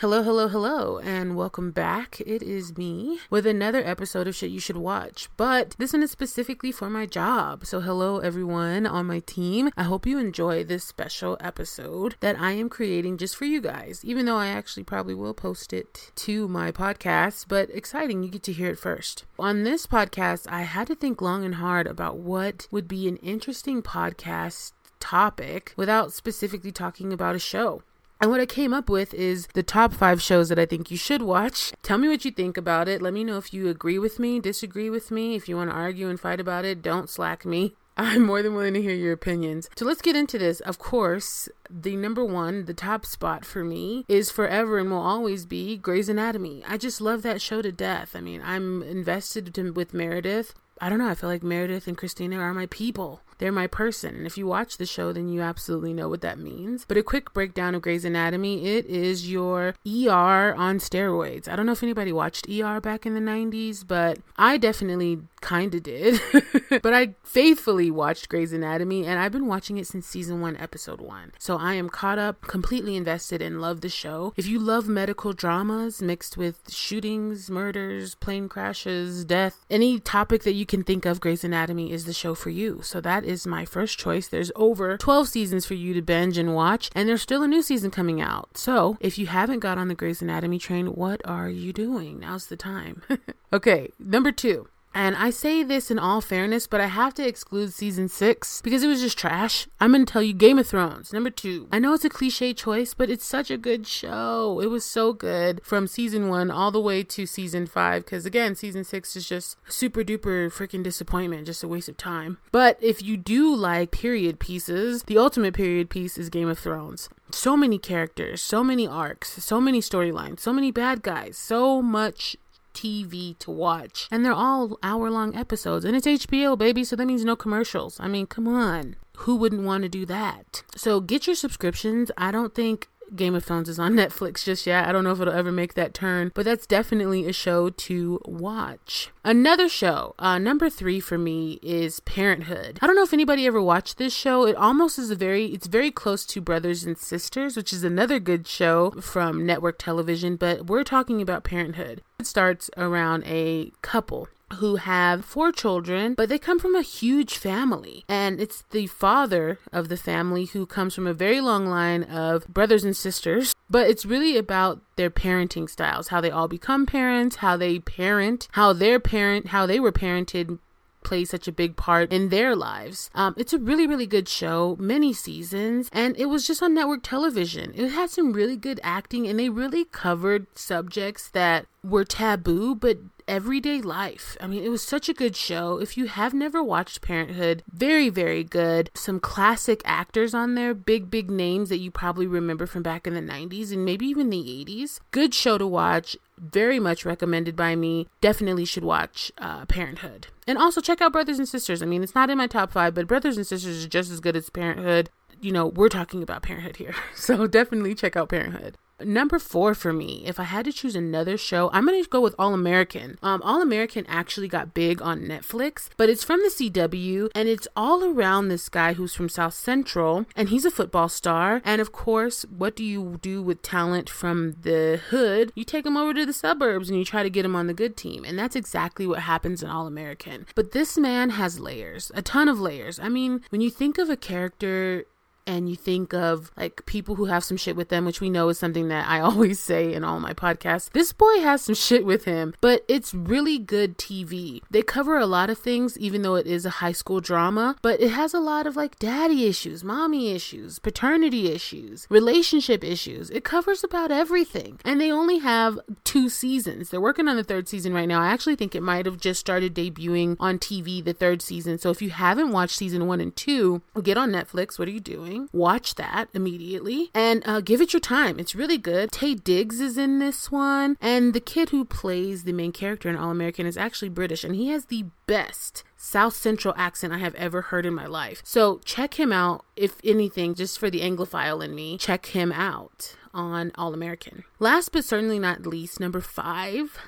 Hello, hello, hello, and welcome back. It is me with another episode of Shit You Should Watch, but this one is specifically for my job. So, hello, everyone on my team. I hope you enjoy this special episode that I am creating just for you guys, even though I actually probably will post it to my podcast, but exciting, you get to hear it first. On this podcast, I had to think long and hard about what would be an interesting podcast topic without specifically talking about a show. And what I came up with is the top five shows that I think you should watch. Tell me what you think about it. Let me know if you agree with me, disagree with me. If you want to argue and fight about it, don't slack me. I'm more than willing to hear your opinions. So let's get into this. Of course, the number one, the top spot for me is forever and will always be Grey's Anatomy. I just love that show to death. I mean, I'm invested with Meredith. I don't know. I feel like Meredith and Cristina are my people. They're my person. And if you watch the show, then you absolutely know what that means. But a quick breakdown of Grey's Anatomy it is your ER on steroids. I don't know if anybody watched ER back in the 90s, but I definitely kind of did. but I faithfully watched Grey's Anatomy and I've been watching it since season one, episode one. So I am caught up, completely invested, and love the show. If you love medical dramas mixed with shootings, murders, plane crashes, death, any topic that you can think of, Grey's Anatomy is the show for you. So that is my first choice. There's over 12 seasons for you to binge and watch, and there's still a new season coming out. So if you haven't got on the Grey's Anatomy train, what are you doing? Now's the time. okay, number two. And I say this in all fairness, but I have to exclude season six because it was just trash. I'm gonna tell you Game of Thrones, number two. I know it's a cliche choice, but it's such a good show. It was so good from season one all the way to season five. Because again, season six is just super duper freaking disappointment, just a waste of time. But if you do like period pieces, the ultimate period piece is Game of Thrones so many characters, so many arcs, so many storylines, so many bad guys, so much TV to watch. And they're all hour long episodes. And it's HBO, baby, so that means no commercials. I mean, come on. Who wouldn't want to do that? So get your subscriptions. I don't think Game of Thrones is on Netflix just yet. I don't know if it'll ever make that turn, but that's definitely a show to watch. Another show, uh, number three for me is Parenthood. I don't know if anybody ever watched this show. It almost is a very, it's very close to Brothers and Sisters, which is another good show from network television, but we're talking about Parenthood. It starts around a couple who have four children, but they come from a huge family. And it's the father of the family who comes from a very long line of brothers and sisters. But it's really about their parenting styles, how they all become parents, how they parent, how their parent, how they were parented plays such a big part in their lives. Um, it's a really, really good show, many seasons, and it was just on network television. It had some really good acting, and they really covered subjects that were taboo, but everyday life. I mean, it was such a good show. If you have never watched Parenthood, very, very good. Some classic actors on there, big, big names that you probably remember from back in the 90s and maybe even the 80s. Good show to watch. Very much recommended by me. Definitely should watch uh, Parenthood. And also check out Brothers and Sisters. I mean, it's not in my top five, but Brothers and Sisters is just as good as Parenthood you know, we're talking about parenthood here. So definitely check out Parenthood. Number four for me, if I had to choose another show, I'm gonna go with All American. Um, All American actually got big on Netflix, but it's from the CW and it's all around this guy who's from South Central and he's a football star. And of course, what do you do with talent from the hood? You take him over to the suburbs and you try to get him on the good team. And that's exactly what happens in All American. But this man has layers, a ton of layers. I mean, when you think of a character and you think of like people who have some shit with them, which we know is something that I always say in all my podcasts. This boy has some shit with him, but it's really good TV. They cover a lot of things, even though it is a high school drama, but it has a lot of like daddy issues, mommy issues, paternity issues, relationship issues. It covers about everything. And they only have two seasons. They're working on the third season right now. I actually think it might have just started debuting on TV the third season. So if you haven't watched season one and two, get on Netflix. What are you doing? Doing. Watch that immediately and uh, give it your time. It's really good. Taye Diggs is in this one, and the kid who plays the main character in All American is actually British, and he has the best South Central accent I have ever heard in my life. So check him out, if anything, just for the Anglophile in me. Check him out on All American. Last but certainly not least, number five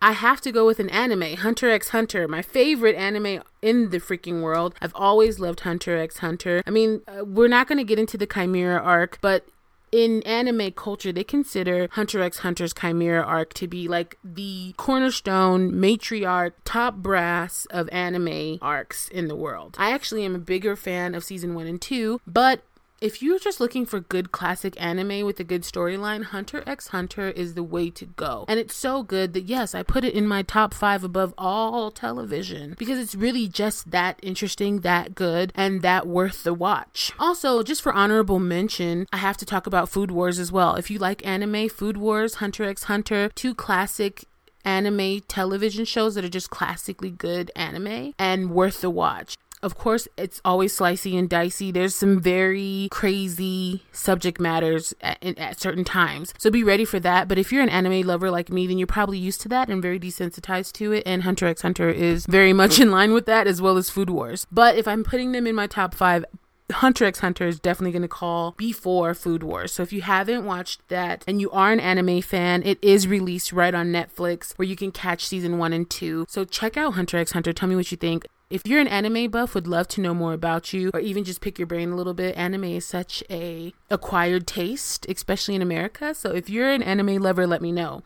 I have to go with an anime, Hunter x Hunter, my favorite anime in the freaking world. I've always loved Hunter x Hunter. I mean, uh, we're not going to get into the Chimera arc, but in anime culture, they consider Hunter x Hunter's Chimera arc to be like the cornerstone, matriarch, top brass of anime arcs in the world. I actually am a bigger fan of season one and two, but if you're just looking for good classic anime with a good storyline, Hunter x Hunter is the way to go. And it's so good that, yes, I put it in my top five above all television because it's really just that interesting, that good, and that worth the watch. Also, just for honorable mention, I have to talk about Food Wars as well. If you like anime, Food Wars, Hunter x Hunter, two classic anime television shows that are just classically good anime and worth the watch. Of course, it's always slicey and dicey. There's some very crazy subject matters at, at, certain times. So be ready for that. But if you're an anime lover like me, then you're probably used to that and very desensitized to it. And Hunter x Hunter is very much in line with that, as well as Food Wars. But if I'm putting them in my top five, Hunter x Hunter is definitely going to call before Food Wars. So if you haven't watched that and you are an anime fan, it is released right on Netflix where you can catch season one and two. So check out Hunter x Hunter. Tell me what you think. If you're an anime buff, would love to know more about you or even just pick your brain a little bit. Anime is such a acquired taste, especially in America. So if you're an anime lover, let me know.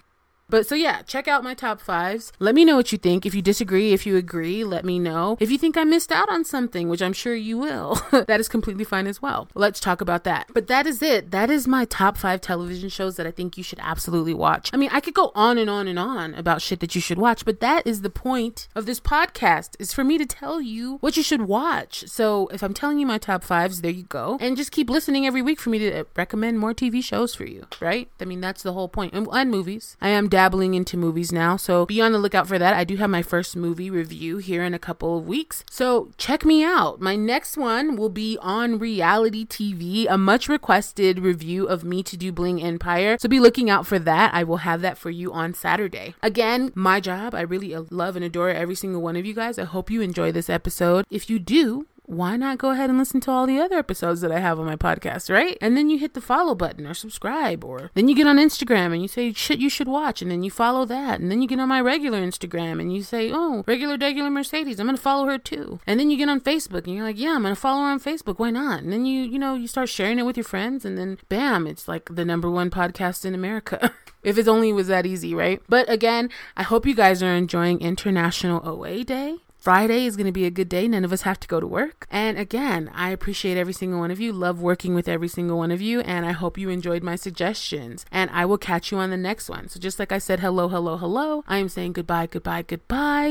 But so yeah, check out my top fives. Let me know what you think. If you disagree, if you agree, let me know. If you think I missed out on something, which I'm sure you will, that is completely fine as well. Let's talk about that. But that is it. That is my top five television shows that I think you should absolutely watch. I mean, I could go on and on and on about shit that you should watch, but that is the point of this podcast is for me to tell you what you should watch. So if I'm telling you my top fives, there you go. And just keep listening every week for me to recommend more TV shows for you, right? I mean, that's the whole point. And, and movies. I am dabbling into movies now, so be on the lookout for that. I do have my first movie review here in a couple of weeks, so check me out. My next one will be on reality TV, a much requested review of Me to Do Bling Empire, so be looking out for that. I will have that for you on Saturday. Again, my job, I really love and adore every single one of you guys. I hope you enjoy this episode. If you do, why not go ahead and listen to all the other episodes that I have on my podcast, right? And then you hit the follow button or subscribe, or then you get on Instagram and you say shit you should watch, and then you follow that, and then you get on my regular Instagram and you say, oh, regular regular Mercedes, I'm gonna follow her too. And then you get on Facebook and you're like, yeah, I'm gonna follow her on Facebook. Why not? And then you you know you start sharing it with your friends, and then bam, it's like the number one podcast in America. if it only was that easy, right? But again, I hope you guys are enjoying International OA Day. Friday is going to be a good day. None of us have to go to work. And again, I appreciate every single one of you. Love working with every single one of you. And I hope you enjoyed my suggestions. And I will catch you on the next one. So just like I said, hello, hello, hello, I am saying goodbye, goodbye, goodbye.